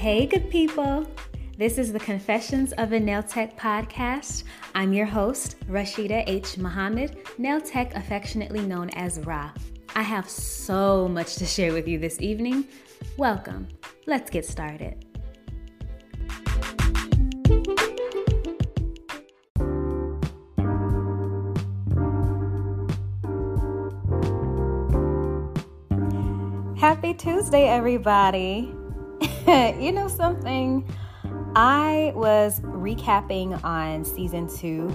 Hey, good people. This is the Confessions of a Nail Tech podcast. I'm your host, Rashida H. Muhammad, nail tech affectionately known as Ra. I have so much to share with you this evening. Welcome. Let's get started. Happy Tuesday, everybody. you know something? I was recapping on season two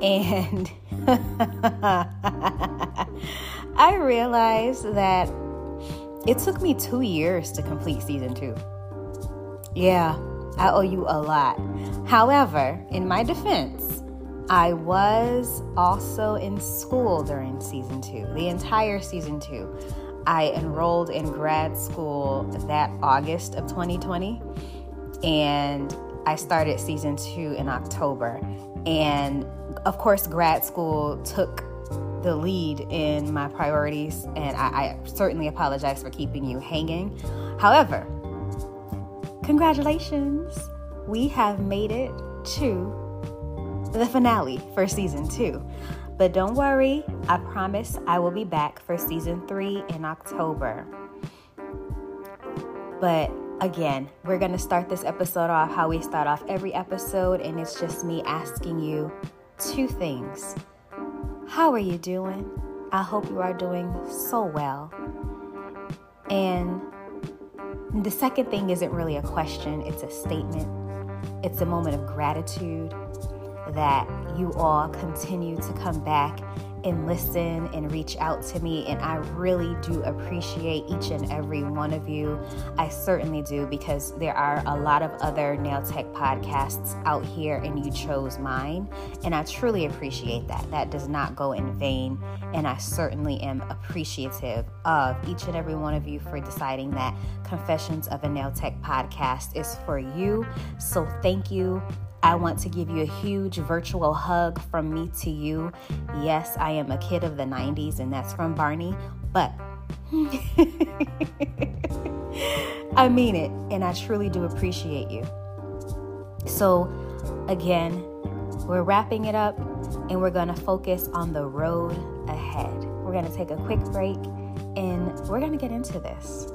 and I realized that it took me two years to complete season two. Yeah, I owe you a lot. However, in my defense, I was also in school during season two, the entire season two. I enrolled in grad school that August of 2020, and I started season two in October. And of course, grad school took the lead in my priorities, and I, I certainly apologize for keeping you hanging. However, congratulations, we have made it to the finale for season two. But don't worry, I promise I will be back for season three in October. But again, we're going to start this episode off how we start off every episode, and it's just me asking you two things. How are you doing? I hope you are doing so well. And the second thing isn't really a question, it's a statement. It's a moment of gratitude that you all continue to come back and listen and reach out to me. And I really do appreciate each and every one of you. I certainly do because there are a lot of other nail tech podcasts out here, and you chose mine. And I truly appreciate that. That does not go in vain. And I certainly am appreciative of each and every one of you for deciding that Confessions of a Nail Tech podcast is for you. So thank you. I want to give you a huge virtual hug from me to you. Yes, I am a kid of the 90s, and that's from Barney, but I mean it, and I truly do appreciate you. So, again, we're wrapping it up and we're going to focus on the road ahead. We're going to take a quick break and we're going to get into this.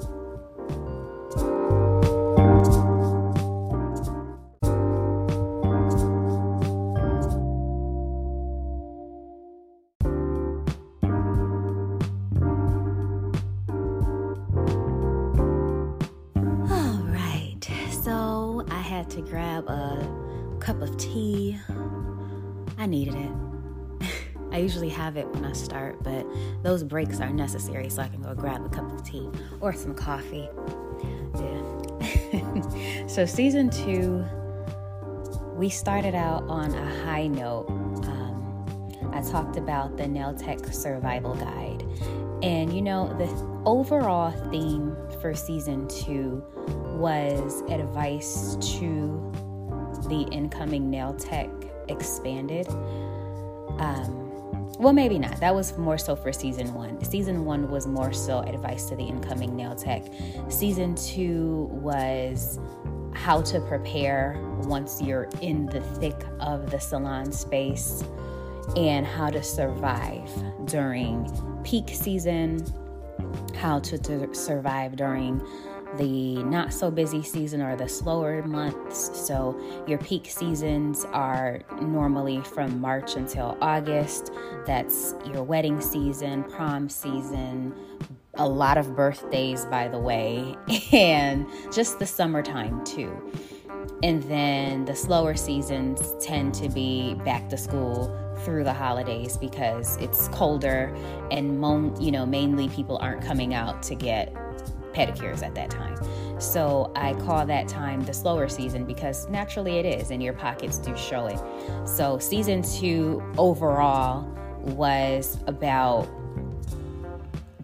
I needed it. I usually have it when I start, but those breaks are necessary so I can go grab a cup of tea or some coffee. Yeah. so, season two, we started out on a high note. Um, I talked about the Nail Tech Survival Guide. And you know, the overall theme for season two was advice to the incoming nail tech expanded. Um, well, maybe not. That was more so for season one. Season one was more so advice to the incoming nail tech. Season two was how to prepare once you're in the thick of the salon space and how to survive during peak season, how to, to survive during the not so busy season or the slower months. So, your peak seasons are normally from March until August. That's your wedding season, prom season, a lot of birthdays, by the way, and just the summertime too. And then the slower seasons tend to be back to school through the holidays because it's colder and mo- you know mainly people aren't coming out to get pedicures at that time. So I call that time the slower season because naturally it is, and your pockets do show it. So season two overall was about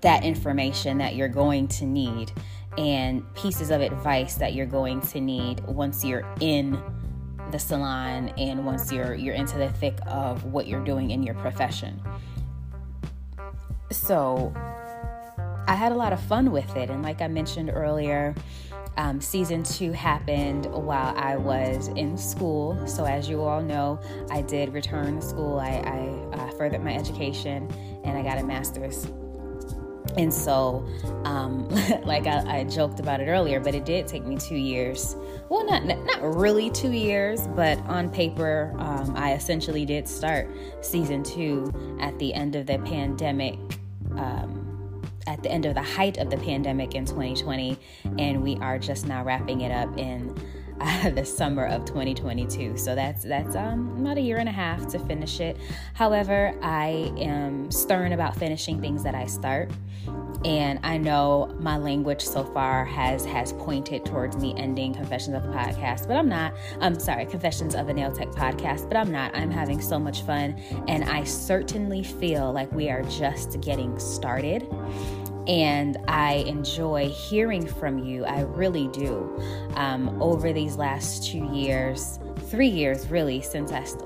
that information that you're going to need and pieces of advice that you're going to need once you're in the salon and once you're you're into the thick of what you're doing in your profession. So I had a lot of fun with it. And like I mentioned earlier, Um, season two happened while I was in school. So, as you all know, I did return to school. I, I uh, furthered my education and I got a master's and so, um, like I, I, joked about it earlier, but it did take me two years. Well, not not really two years, but on paper, um, I essentially did start season two at the end of the pandemic. At the end of the height of the pandemic in 2020, and we are just now wrapping it up in uh, the summer of 2022. So that's that's um, about a year and a half to finish it. However, I am stern about finishing things that I start and I know my language so far has has pointed towards me ending Confessions of a Podcast, but I'm not. I'm sorry, Confessions of a Nail Tech Podcast, but I'm not. I'm having so much fun, and I certainly feel like we are just getting started. And I enjoy hearing from you. I really do. Um, over these last two years, three years really since I, st-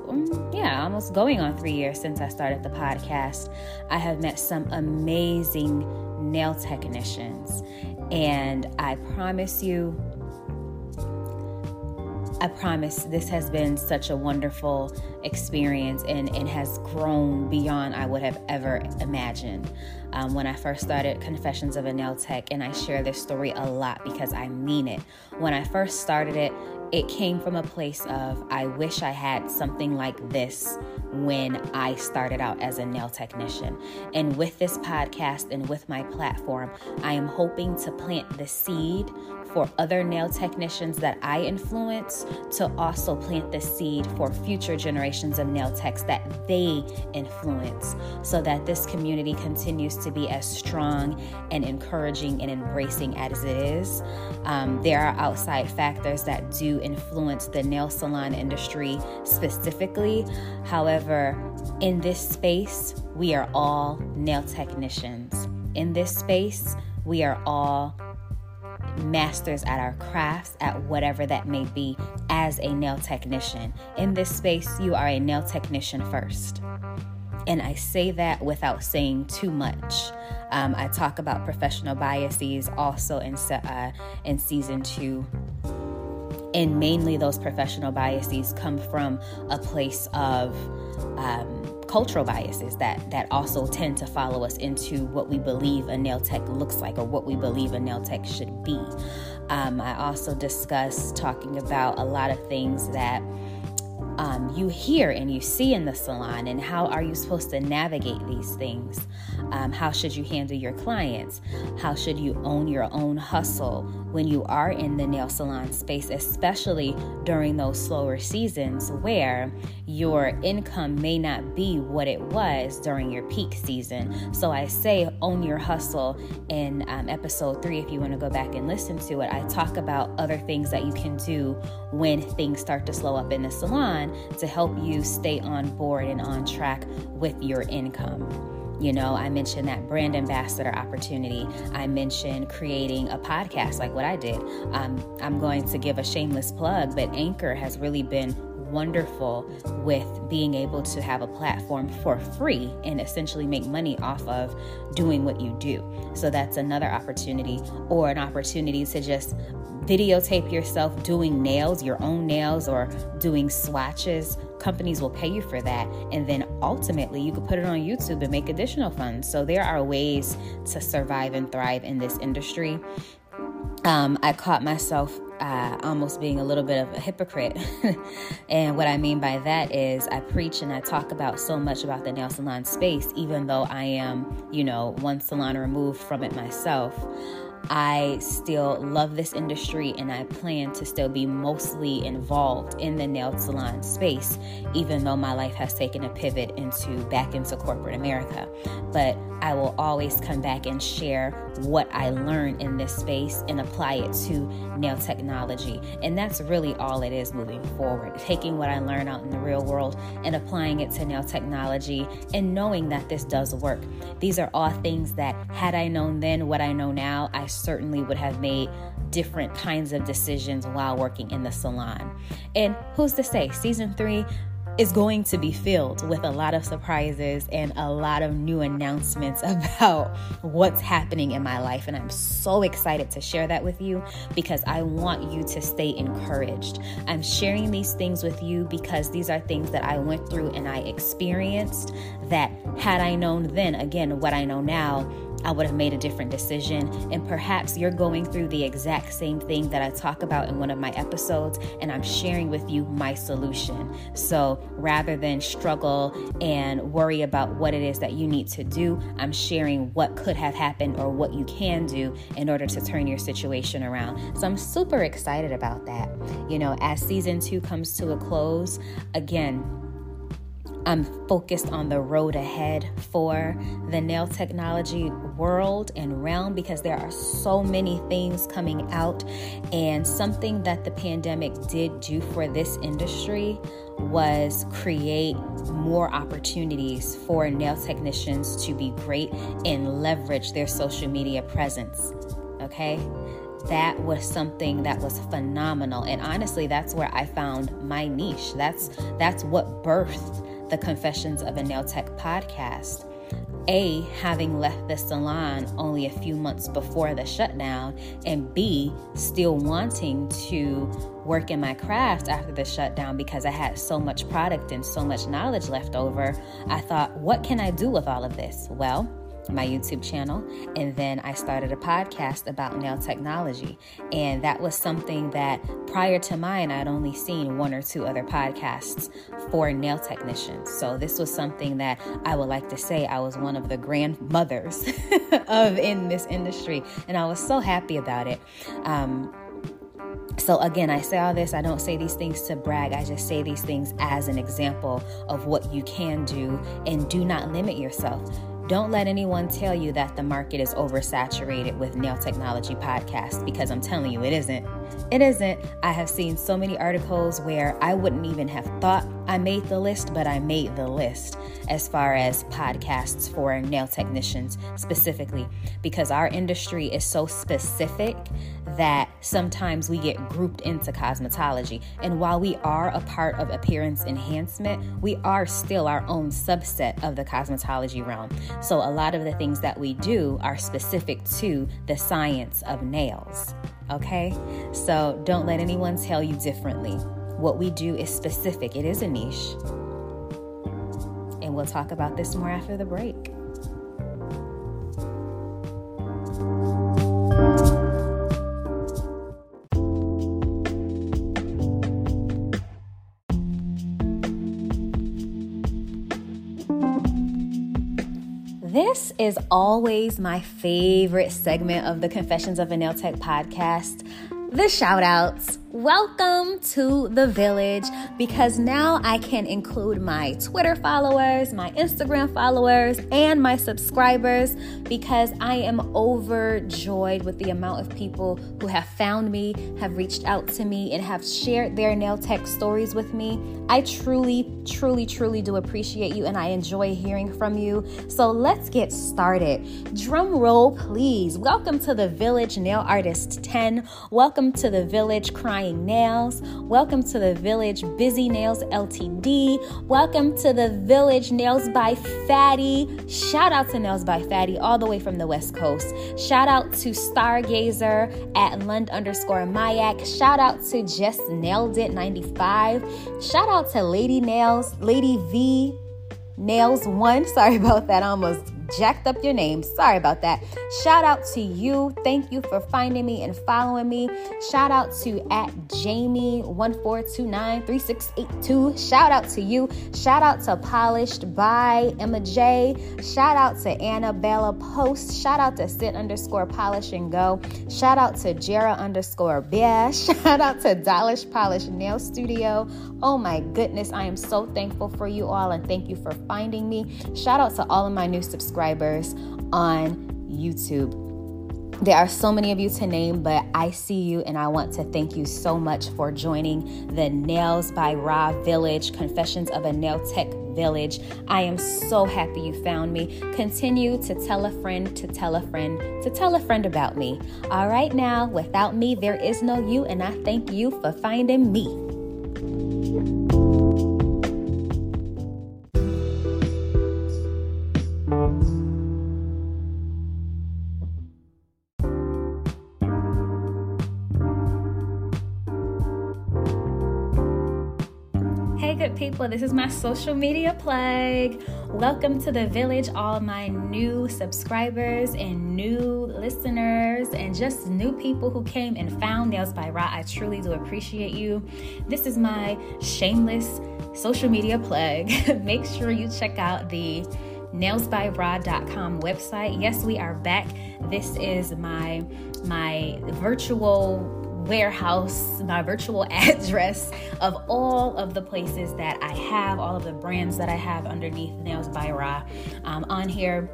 yeah, almost going on three years since I started the podcast, I have met some amazing nail technicians. And I promise you, I promise this has been such a wonderful experience and, it has grown beyond I would have ever imagined. Um, when I first started Confessions of a Nail Tech, and I share this story a lot because I mean it. When I first started it, it came from a place of I wish I had something like this when I started out as a nail technician. And with this podcast and with my platform, I am hoping to plant the seed for other nail technicians that I influence to also plant the seed for future generations of nail techs that they influence so that this community continues to be as strong and encouraging and embracing as it is. Um, there are outside factors that do influence the nail salon industry specifically. However, in this space, we are all nail technicians. In this space, we are all masters at our crafts, at whatever that may be, as a nail technician. In this space, you are a nail technician first. And I say that without saying too much. Um, I talk about professional biases also in, uh, in season two. And mainly those professional biases come from a place of um, cultural biases that that also tend to follow us into what we believe a nail tech looks like or what we believe a nail tech should be. Um, I also discuss talking about a lot of things that um, you hear and you see in the salon, and how are you supposed to navigate these things? Um, how should you handle your clients? How should you own your own hustle when you are in the nail salon space, especially during those slower seasons where your income may not be what it was during your peak season? So I say own your hustle in um, episode three if you want to go back and listen to it. I talk about other things that you can do when things start to slow up in the salon to help you stay on board and on track with your income. You know, I mentioned that brand ambassador opportunity. I mentioned creating a podcast like what I did. Um, I'm going to give a shameless plug, but Anchor has really been wonderful with being able to have a platform for free and essentially make money off of doing what you do. So that's another opportunity, or an opportunity to just videotape yourself doing nails, your own nails, or doing swatches companies will pay you for that. And then ultimately, you could put it on YouTube and make additional funds. So there are ways to survive and thrive in this industry. Um, I caught myself uh, almost being a little bit of a hypocrite. and what I mean by that is I preach and I talk about so much about the nail salon space, even though I am, you know, one salon removed from it myself. I still love this industry and I plan to still be mostly involved in the nail salon space, even though my life has taken a pivot into back into corporate America. But I will always come back and share what I learned in this space and apply it to nail technology. And that's really all it is moving forward. Taking what I learned out in the real world and applying it to nail technology and knowing that this does work. These are all things that, had I known then what I know now, I certainly would have made different kinds of decisions while working in the salon. And who's to say, season three is going to be filled with a lot of surprises and a lot of new announcements about what's happening in my life. And I'm so excited to share that with you because I want you to stay encouraged. I'm sharing these things with you because these are things that I went through and I experienced that had I known then, again, what I know now, I would have made a different decision. And perhaps you're going through the exact same thing that I talk about in one of my episodes, and I'm sharing with you my solution. So rather than struggle and worry about what it is that you need to do, I'm sharing what could have happened or what you can do in order to turn your situation around. So I'm super excited about that. You know, as season two comes to a close, again, I'm focused on the road ahead for the nail technology world and realm because there are so many things coming out. And something that the pandemic did do for this industry was create more opportunities for nail technicians to be great and leverage their social media presence. Okay? that was something that was phenomenal and honestly that's where i found my niche that's that's what birthed the Confessions of a Nail Tech podcast. A, having left the salon only a few months before the shutdown, and B, still wanting to work in my craft after the shutdown because I had so much product and so much knowledge left over. I thought, what can I do with all of this? Well, my YouTube channel, and then I started a podcast about nail technology. And that was something that prior to mine, I'd only seen one or two other podcasts for nail technicians. So this was something that I would like to say I was one of the grandmothers of in this industry, and I was so happy about it. Um, so, again, I say all this, I don't say these things to brag. I just say these things as an example of what you can do and do not limit yourself. Don't let anyone tell you that the market is oversaturated with nail technology podcasts because I'm telling you, it isn't. It isn't. I have seen so many articles where I wouldn't even have thought I made the list, but I made the list as far as podcasts for nail technicians specifically because our industry is so specific that sometimes we get grouped into cosmetology. And while we are a part of appearance enhancement, we are still our own subset of the cosmetology realm. So a lot of the things that we do are specific to the science of nails. Okay? So don't let anyone tell you differently. What we do is specific, it is a niche. And we'll talk about this more after the break. Is always my favorite segment of the Confessions of a Nail Tech podcast the shout outs. Welcome to the village because now I can include my Twitter followers, my Instagram followers, and my subscribers because I am overjoyed with the amount of people who have found me, have reached out to me, and have shared their nail tech stories with me. I truly, truly, truly do appreciate you and I enjoy hearing from you. So let's get started. Drum roll, please. Welcome to the Village Nail Artist 10. Welcome to the Village Nails. Welcome to the Village Busy Nails LTD. Welcome to the Village Nails by Fatty. Shout out to Nails by Fatty all the way from the West Coast. Shout out to Stargazer at Lund underscore Mayak. Shout out to Just Nailed It 95. Shout out out to Lady Nails, Lady V Nails One. Sorry about that. I almost jacked up your name. Sorry about that. Shout out to you. Thank you for finding me and following me. Shout out to at Jamie14293682. Shout out to you. Shout out to Polished by Emma J. Shout out to Annabella Post. Shout out to Sit underscore Polish and Go. Shout out to Jera underscore Bear. Shout out to Dolish Polish Nail Studio. Oh my goodness, I am so thankful for you all and thank you for finding me. Shout out to all of my new subscribers subscribers on YouTube. There are so many of you to name, but I see you and I want to thank you so much for joining the Nails by Ra Village, Confessions of a Nail Tech Village. I am so happy you found me. Continue to tell a friend, to tell a friend, to tell a friend about me. All right, now, without me, there is no you, and I thank you for finding me. Good. This is my social media plug. Welcome to the village, all my new subscribers and new listeners, and just new people who came and found Nails by Ra. I truly do appreciate you. This is my shameless social media plug. Make sure you check out the nailsbyra.com website. Yes, we are back. This is my my virtual warehouse, my virtual address of all of the places that I have, all of the brands that I have underneath Nails by Ra. Um, on here,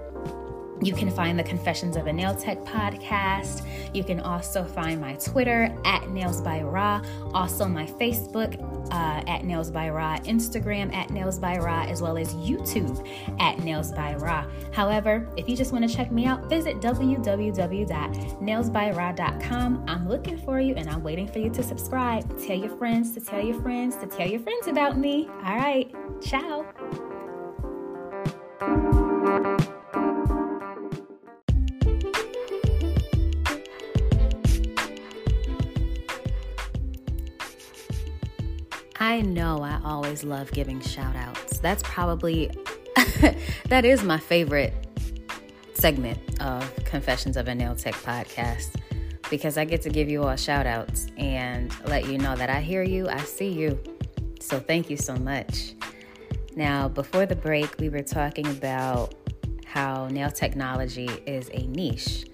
you can find the Confessions of a Nail Tech podcast. You can also find my Twitter at Nails by Ra, also my Facebook uh, at Nails by Ra, Instagram at Nails by Ra, as well as YouTube at Nails by Ra. However, if you just want to check me out, visit www.nailsbyra.com. I'm looking for you and I'm waiting for you to subscribe. Tell your friends to tell your friends to tell your friends about me. All right, ciao. I know I always love giving shout outs. That's probably that is my favorite segment of Confessions of a Nail Tech podcast because I get to give you all shout outs and let you know that I hear you, I see you. So thank you so much. Now, before the break, we were talking about how nail technology is a niche.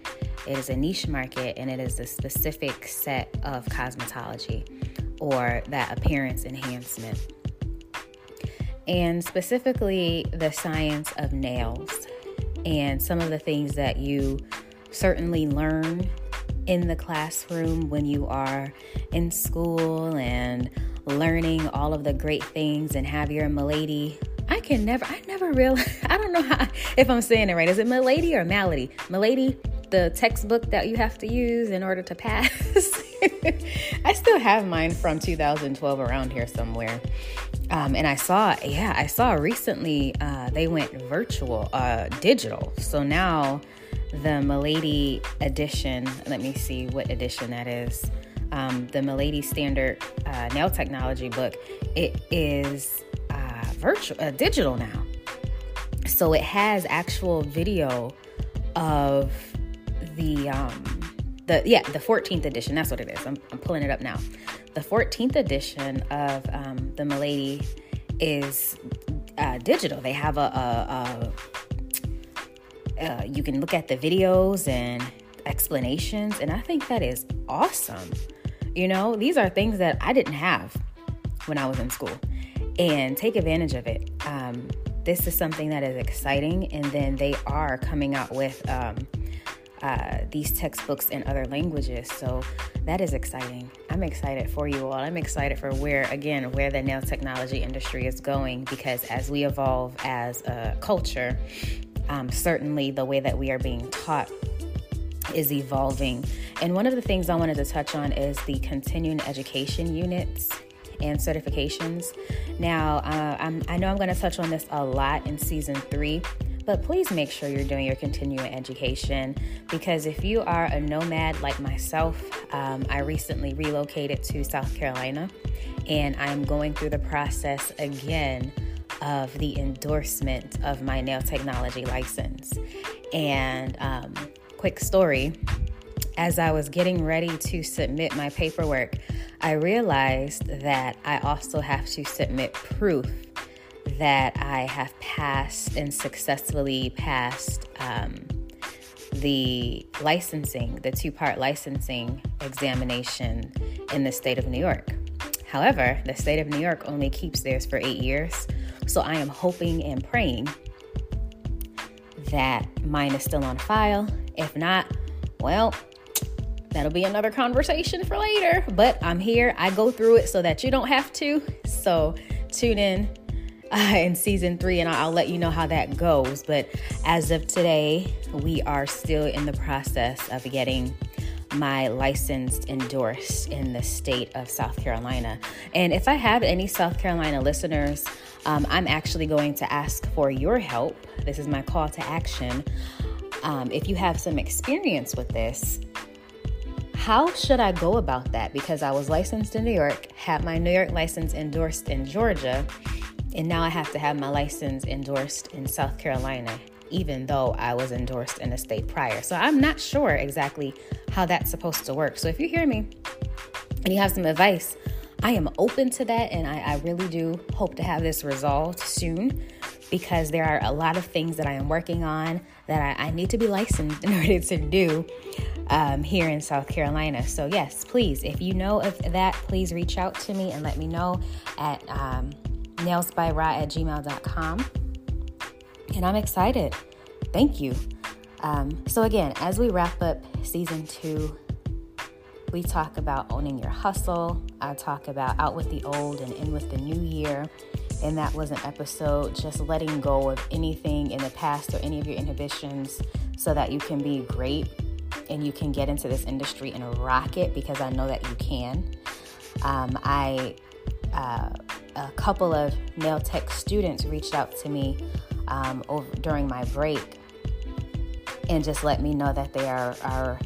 It is a niche market and it is a specific set of cosmetology or that appearance enhancement. And specifically, the science of nails and some of the things that you certainly learn in the classroom when you are in school and learning all of the great things and have your milady. I can never, I never realize, I don't know how, if I'm saying it right. Is it milady or malady? Milady, the textbook that you have to use in order to pass. I still have mine from 2012 around here somewhere. Um, and I saw, yeah, I saw recently uh, they went virtual, uh, digital. So now the Milady edition, let me see what edition that is. Um, the Milady Standard uh, Nail Technology book, it is uh, virtual, uh, digital now. So it has actual video of the um the yeah the 14th edition that's what it is. I'm, I'm pulling it up now. The 14th edition of um, the milady is uh, digital. They have a, a, a, uh, you can look at the videos and explanations and i think that is awesome. You know these are things that i didn't have when i was in school and take advantage of it. Um, this is something that is exciting and then they are coming out with um, uh, these textbooks in other languages. So that is exciting. I'm excited for you all. I'm excited for where, again, where the nail technology industry is going because as we evolve as a culture, um, certainly the way that we are being taught is evolving. And one of the things I wanted to touch on is the continuing education units and certifications. Now, uh, i know I'm going to touch on this a lot in season three but please make sure you're doing your continuing education because if you are a nomad like myself, um, I recently relocated to South Carolina and I'm going through the process again of the endorsement of my nail technology license. And um, quick story as I was getting ready to submit my paperwork, I realized that I also have to submit proof that I have passed and successfully passed um, the licensing, the two part licensing examination in the state of New York. However, the state of New York only keeps theirs for eight years. So I am hoping and praying that mine is still on file. If not, well, that'll be another conversation for later. But I'm here. I go through it so that you don't have to. So tune in uh, in season three, and I'll, let you know how that goes. But as of today, we are still in the process of getting my license endorsed in the state of South Carolina. And if I have any South Carolina listeners, um, I'm actually going to ask for your help. This is my call to action. Um, if you have some experience with this, how should I go about that? Because I was licensed in New York, had my New York license endorsed in Georgia, and now I have to have my license endorsed in South Carolina, even though I was endorsed in a state prior. So I'm not sure exactly how that's supposed to work. So if you hear me and you have some advice, I am open to that, and I, I really do hope to have this resolved soon because there are a lot of things that I am working on that I, I need to be licensed in order to do um, here in South Carolina. So, yes, please, if you know of that, please reach out to me and let me know at um, nailsbyra at gmail.com. And I'm excited. Thank you. Um, so, again, as we wrap up season two, we talk about owning your hustle. I talk about out with the old and in with the new year. And that was an episode just letting go of anything in the past or any of your inhibitions so that you can be great and you can get into this industry and rock it because I know that you can. Um, I, uh, a couple of nail tech students reached out to me um, over, during my break and just let me know that they are, are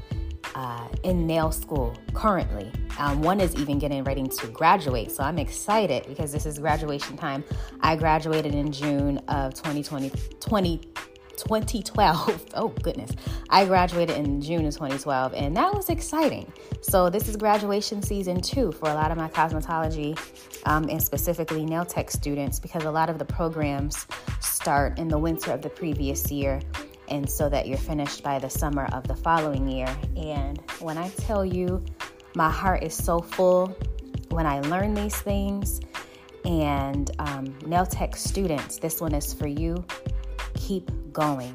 uh, in nail school currently. Um, one is even getting ready to graduate. So I'm excited because this is graduation time. I graduated in June of 2020, 20, 2012. Oh, goodness. I graduated in June of 2012, and that was exciting. So, this is graduation season two for a lot of my cosmetology um, and specifically nail tech students because a lot of the programs start in the winter of the previous year and so that you're finished by the summer of the following year. And when I tell you, my heart is so full when I learn these things. And um, nail tech students, this one is for you. Keep going.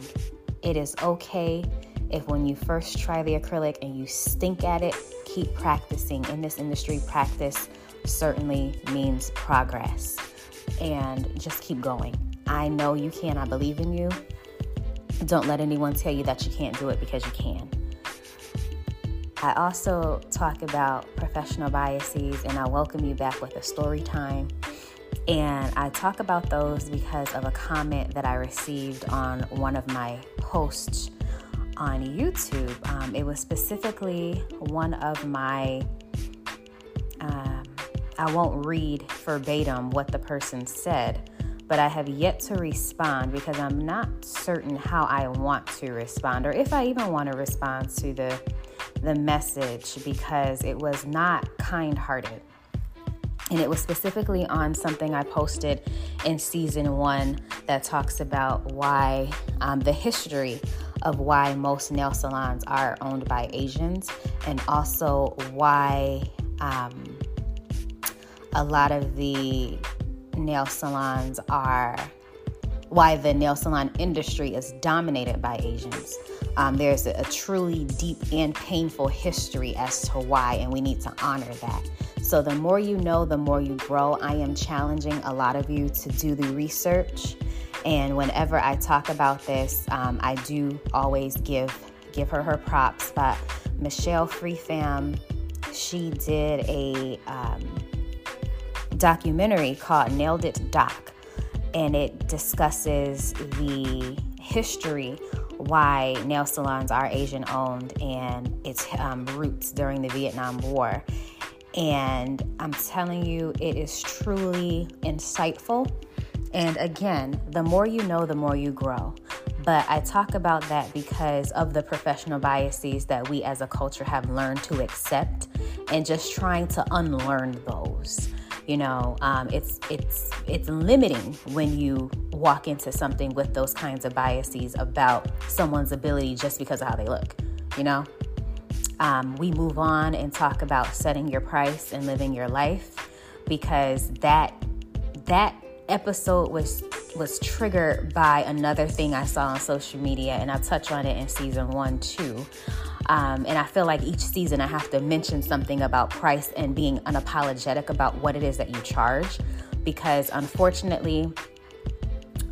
It is okay if when you first try the acrylic and you stink at it, keep practicing. In this industry, practice certainly means progress. And just keep going. I know you can. I believe in you. Don't let anyone tell you that you can't do it because you can. I also talk about professional biases and I welcome you back with a story time. And I talk about those because of a comment that I received on one of my posts on YouTube. Um, it was specifically one of my, um, I won't read verbatim what the person said, but I have yet to respond because I'm not certain how I want to respond or if I even want to respond to the the message because it was not kind-hearted. And it was specifically on something I posted in season one that talks about why um, the history of why most nail salons are owned by Asians and also why um, a lot of the nail salons are why the nail salon industry is dominated by Asians. Um, there's a, a, truly deep and painful history as to why, and we need to honor that. So, the more you know, the more you grow. I am challenging a lot of you to do the research. And whenever I talk about this, um, I do always give give her her props. But Michelle Free Pham, she did a um, documentary called Nailed It Doc, and it discusses the history why nail salons are Asian owned and its um, roots during the Vietnam War. And I'm telling you, it is truly insightful. And again, the more you know, the more you grow. But I talk about that because of the professional biases that we as a culture have learned to accept and just trying to unlearn those. You know, um, it's it's it's limiting when you walk into something with those kinds of biases about someone's ability just because of how they look. You know, um, we move on and talk about setting your price and living your life because that that episode was was triggered by another thing I saw on social media, and I'll touch on it in season one too. Um, and I feel like each season I have to mention something about price and being unapologetic about what it is that you charge. Because unfortunately,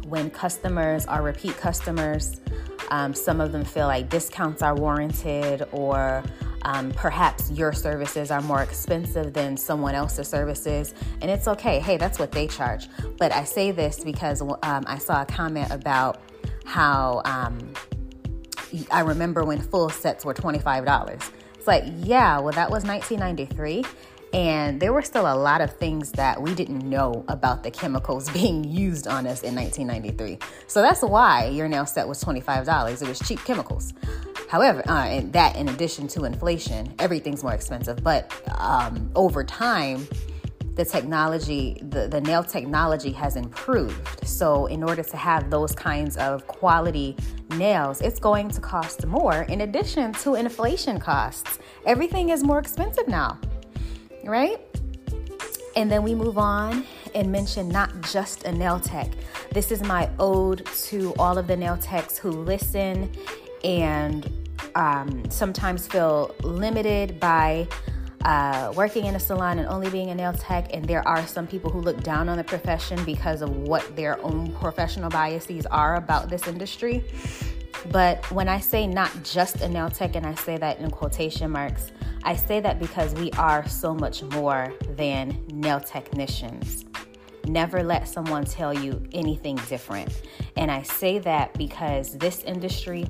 when customers are repeat customers, um, some of them feel like discounts are warranted or um, perhaps your services are more expensive than someone else's services, and it's okay. Hey, that's what they charge. But I say this because um, I saw a comment about how um, I remember when full sets were $25. It's like, yeah, well, that was 1993. And there were still a lot of things that we didn't know about the chemicals being used on us in 1993. So that's why your nail set was $25. It was cheap chemicals. However, uh, and that in addition to inflation, everything's more expensive. But um, over time, the technology, the, the nail technology has improved. So, in order to have those kinds of quality nails, it's going to cost more in addition to inflation costs. Everything is more expensive now, right? And then we move on and mention not just a nail tech. This is my ode to all of the nail techs who listen and um, sometimes feel limited by uh, working in a salon and only being a nail tech. And there are some people who look down on the profession because of what their own professional biases are about this industry. But when I say not just a nail tech, and I say that in quotation marks, I say that because we are so much more than nail technicians. Never let someone tell you anything different. And I say that because this industry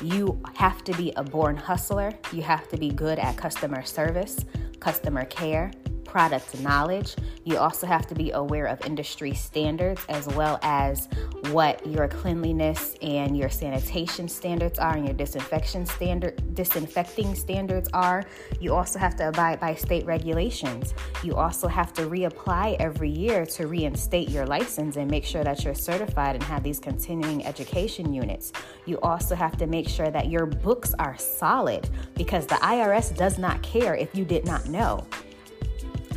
you have to be a born hustler. You have to be good at customer service, customer care, product knowledge. You also have to be aware of industry standards as well as what your cleanliness and your sanitation standards are and your disinfection standard disinfecting standards are. You also have to abide by state regulations. You also have to reapply every year to reinstate your license and make sure that you're certified and have these continuing education units. You also have to make sure that your books are solid because the IRS does not care if you did not know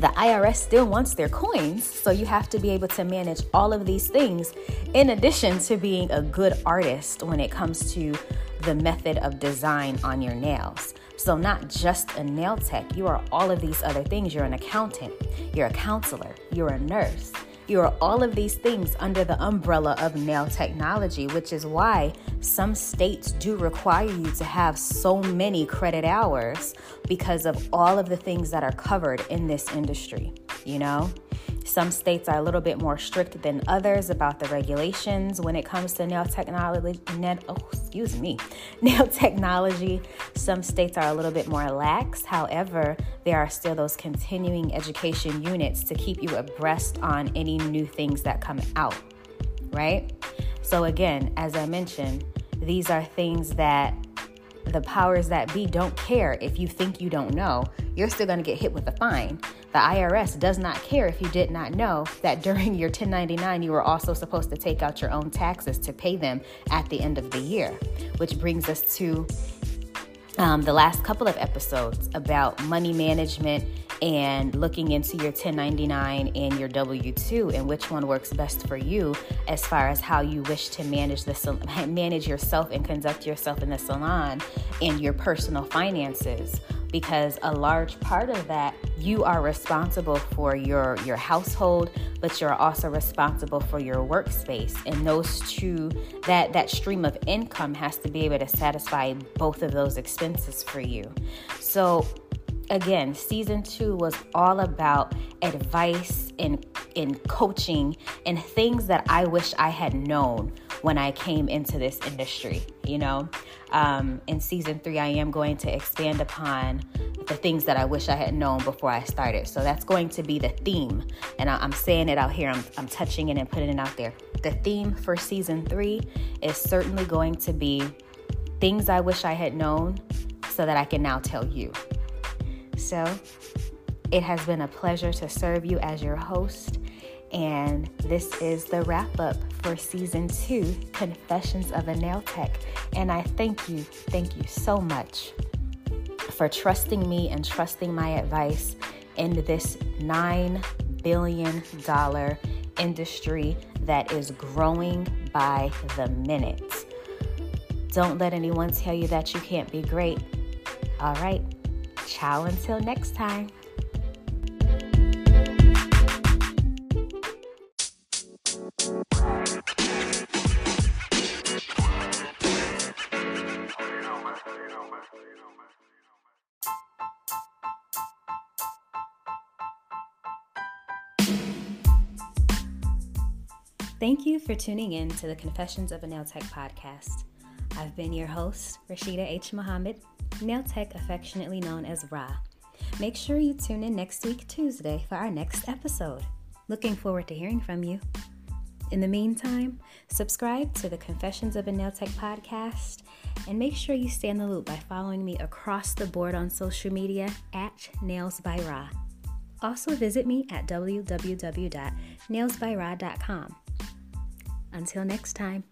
the IRS still wants their coins. So you have to be able to manage all of these things in addition to being a good artist when it comes to the method of design on your nails. So, not just a nail tech, you are all of these other things. You're an accountant, you're a counselor, you're a nurse, you are all of these things under the umbrella of nail technology, which is why some states do require you to have so many credit hours because of all of the things that are covered in this industry, you know? Some states are a little bit more strict than others about the regulations when it comes to nail technology. oh, excuse me, nail technology. Some states are a little bit more lax. However, there are still those continuing education units to keep you abreast on any new things that come out, right? So, again, as I mentioned, these are things that the powers that be don't care if you think you don't know. You're still going to get hit with a fine. The IRS does not care if you did not know that during your 1099 you were also supposed to take out your own taxes to pay them at the end of the year. Which brings us to um, the last couple of episodes about money management and looking into your 1099 and your W 2 and which one works best for you as far as how you wish to manage the manage yourself and conduct yourself in the salon and your personal finances because a large part of that you are responsible for your your household but you're also responsible for your workspace. And those two that that stream of income has to be able to satisfy both of those expenses for you. So again, season two was all about advice and, and coaching and things that I wish I had known when I came into this industry. You know, um, in season three, I am going to expand upon the things that I wish I had known before I started. So that's going to be the theme. And I, am saying it out here, I'm, I'm touching it and putting it out there. The theme for season three is certainly going to be things I wish I had known so that I can now tell you. So, it has been a pleasure to serve you as your host. And this is the wrap up for season two Confessions of a Nail Tech. And I thank you, thank you so much for trusting me and trusting my advice in this $9 billion industry that is growing by the minute. Don't let anyone tell you that you can't be great. All right. Ciao until next time. Thank you for tuning in to the Confessions of a Nail Tech podcast. I've been your host, Rashida H. Muhammad, nail tech affectionately known as Ra. Make sure you tune in next week, Tuesday, for our next episode. Looking forward to hearing from you. In the meantime, subscribe to the Confessions of a Nail Tech podcast and make sure you stay in the loop by following me across the board on social media at Nails by Ra. Also, visit me at www.nailsbyra.com. Until next time.